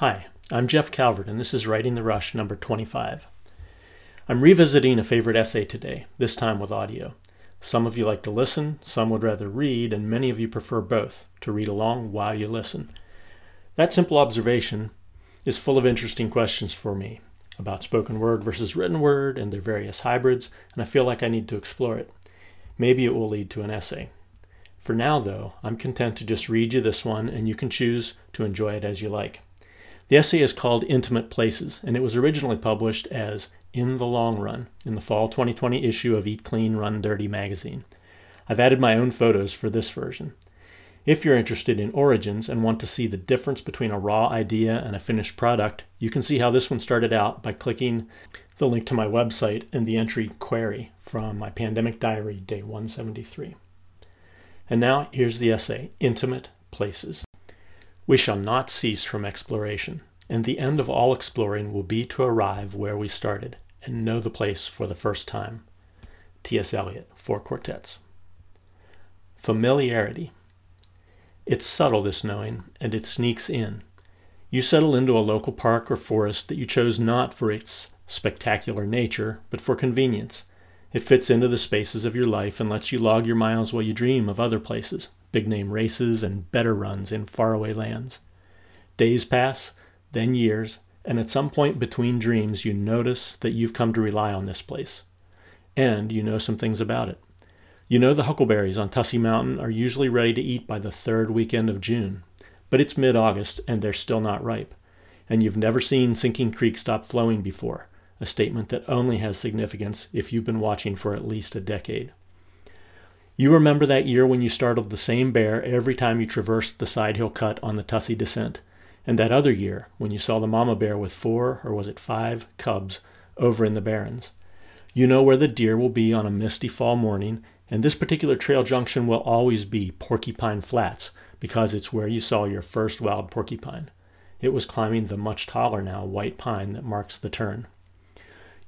Hi, I'm Jeff Calvert, and this is Writing the Rush number 25. I'm revisiting a favorite essay today, this time with audio. Some of you like to listen, some would rather read, and many of you prefer both, to read along while you listen. That simple observation is full of interesting questions for me about spoken word versus written word and their various hybrids, and I feel like I need to explore it. Maybe it will lead to an essay. For now, though, I'm content to just read you this one, and you can choose to enjoy it as you like. The essay is called Intimate Places, and it was originally published as In the Long Run in the fall 2020 issue of Eat Clean, Run Dirty magazine. I've added my own photos for this version. If you're interested in origins and want to see the difference between a raw idea and a finished product, you can see how this one started out by clicking the link to my website and the entry Query from my pandemic diary, day 173. And now here's the essay Intimate Places. We shall not cease from exploration, and the end of all exploring will be to arrive where we started and know the place for the first time. T.S. Eliot, Four Quartets. Familiarity. It's subtle, this knowing, and it sneaks in. You settle into a local park or forest that you chose not for its spectacular nature, but for convenience. It fits into the spaces of your life and lets you log your miles while you dream of other places big name races, and better runs in faraway lands. Days pass, then years, and at some point between dreams, you notice that you've come to rely on this place. And you know some things about it. You know the huckleberries on Tussey Mountain are usually ready to eat by the third weekend of June, but it's mid August and they're still not ripe. And you've never seen Sinking Creek stop flowing before, a statement that only has significance if you've been watching for at least a decade. You remember that year when you startled the same bear every time you traversed the side hill cut on the Tussey descent, and that other year when you saw the mama bear with four, or was it five, cubs over in the barrens. You know where the deer will be on a misty fall morning, and this particular trail junction will always be Porcupine Flats because it's where you saw your first wild porcupine. It was climbing the much taller now white pine that marks the turn.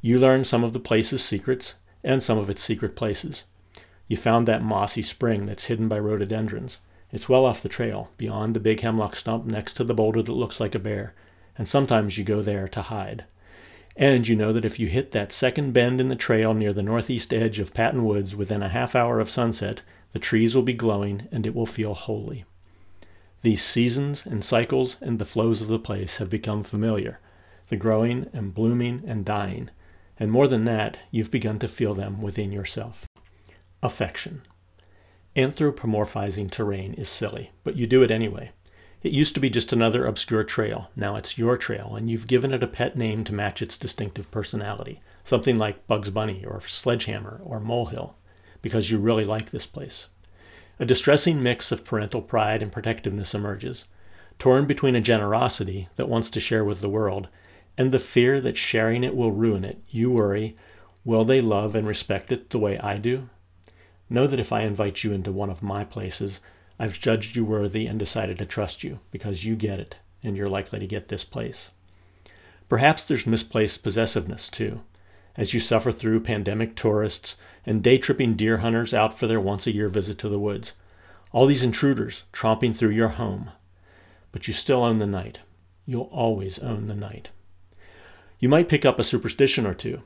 You learned some of the place's secrets and some of its secret places. You found that mossy spring that's hidden by rhododendrons. It's well off the trail, beyond the big hemlock stump next to the boulder that looks like a bear, and sometimes you go there to hide. And you know that if you hit that second bend in the trail near the northeast edge of Patton Woods within a half hour of sunset, the trees will be glowing and it will feel holy. These seasons and cycles and the flows of the place have become familiar, the growing and blooming and dying, and more than that, you've begun to feel them within yourself. Affection. Anthropomorphizing terrain is silly, but you do it anyway. It used to be just another obscure trail. Now it's your trail, and you've given it a pet name to match its distinctive personality, something like Bugs Bunny or Sledgehammer or Molehill, because you really like this place. A distressing mix of parental pride and protectiveness emerges, torn between a generosity that wants to share with the world and the fear that sharing it will ruin it. You worry, will they love and respect it the way I do? Know that if I invite you into one of my places, I've judged you worthy and decided to trust you because you get it and you're likely to get this place. Perhaps there's misplaced possessiveness too, as you suffer through pandemic tourists and day tripping deer hunters out for their once a year visit to the woods. All these intruders tromping through your home. But you still own the night. You'll always own the night. You might pick up a superstition or two,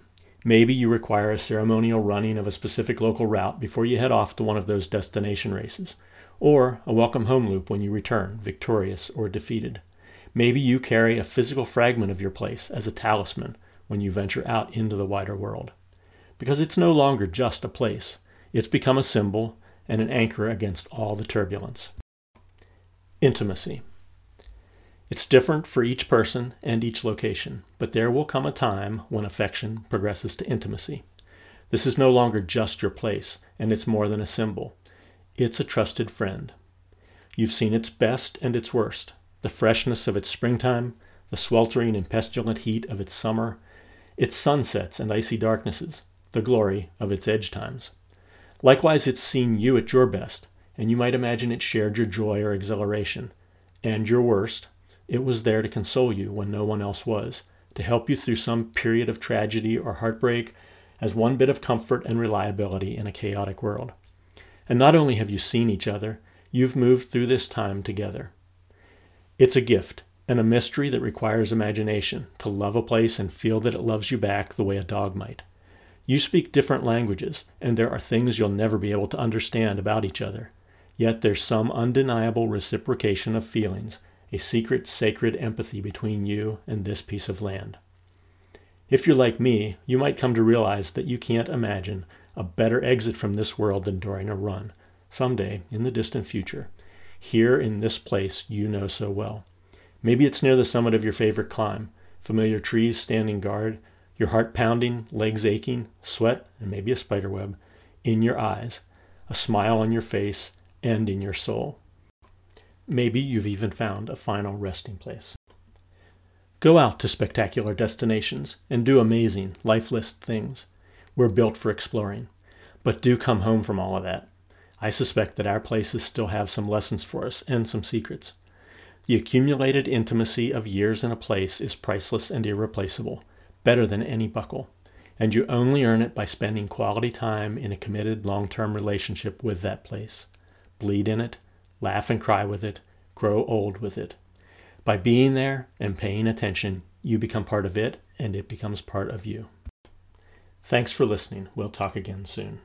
Maybe you require a ceremonial running of a specific local route before you head off to one of those destination races, or a welcome home loop when you return, victorious or defeated. Maybe you carry a physical fragment of your place as a talisman when you venture out into the wider world. Because it's no longer just a place, it's become a symbol and an anchor against all the turbulence. Intimacy. It's different for each person and each location, but there will come a time when affection progresses to intimacy. This is no longer just your place, and it's more than a symbol. It's a trusted friend. You've seen its best and its worst, the freshness of its springtime, the sweltering and pestilent heat of its summer, its sunsets and icy darknesses, the glory of its edge times. Likewise, it's seen you at your best, and you might imagine it shared your joy or exhilaration, and your worst, it was there to console you when no one else was, to help you through some period of tragedy or heartbreak as one bit of comfort and reliability in a chaotic world. And not only have you seen each other, you've moved through this time together. It's a gift, and a mystery that requires imagination to love a place and feel that it loves you back the way a dog might. You speak different languages, and there are things you'll never be able to understand about each other. Yet there's some undeniable reciprocation of feelings, a secret, sacred empathy between you and this piece of land. If you're like me, you might come to realize that you can't imagine a better exit from this world than during a run, someday in the distant future, here in this place you know so well. Maybe it's near the summit of your favorite climb, familiar trees standing guard, your heart pounding, legs aching, sweat, and maybe a spiderweb in your eyes, a smile on your face, and in your soul. Maybe you've even found a final resting place. Go out to spectacular destinations and do amazing, lifeless things. We're built for exploring. But do come home from all of that. I suspect that our places still have some lessons for us and some secrets. The accumulated intimacy of years in a place is priceless and irreplaceable, better than any buckle, and you only earn it by spending quality time in a committed long term relationship with that place. Bleed in it, laugh and cry with it, grow old with it. By being there and paying attention, you become part of it and it becomes part of you. Thanks for listening. We'll talk again soon.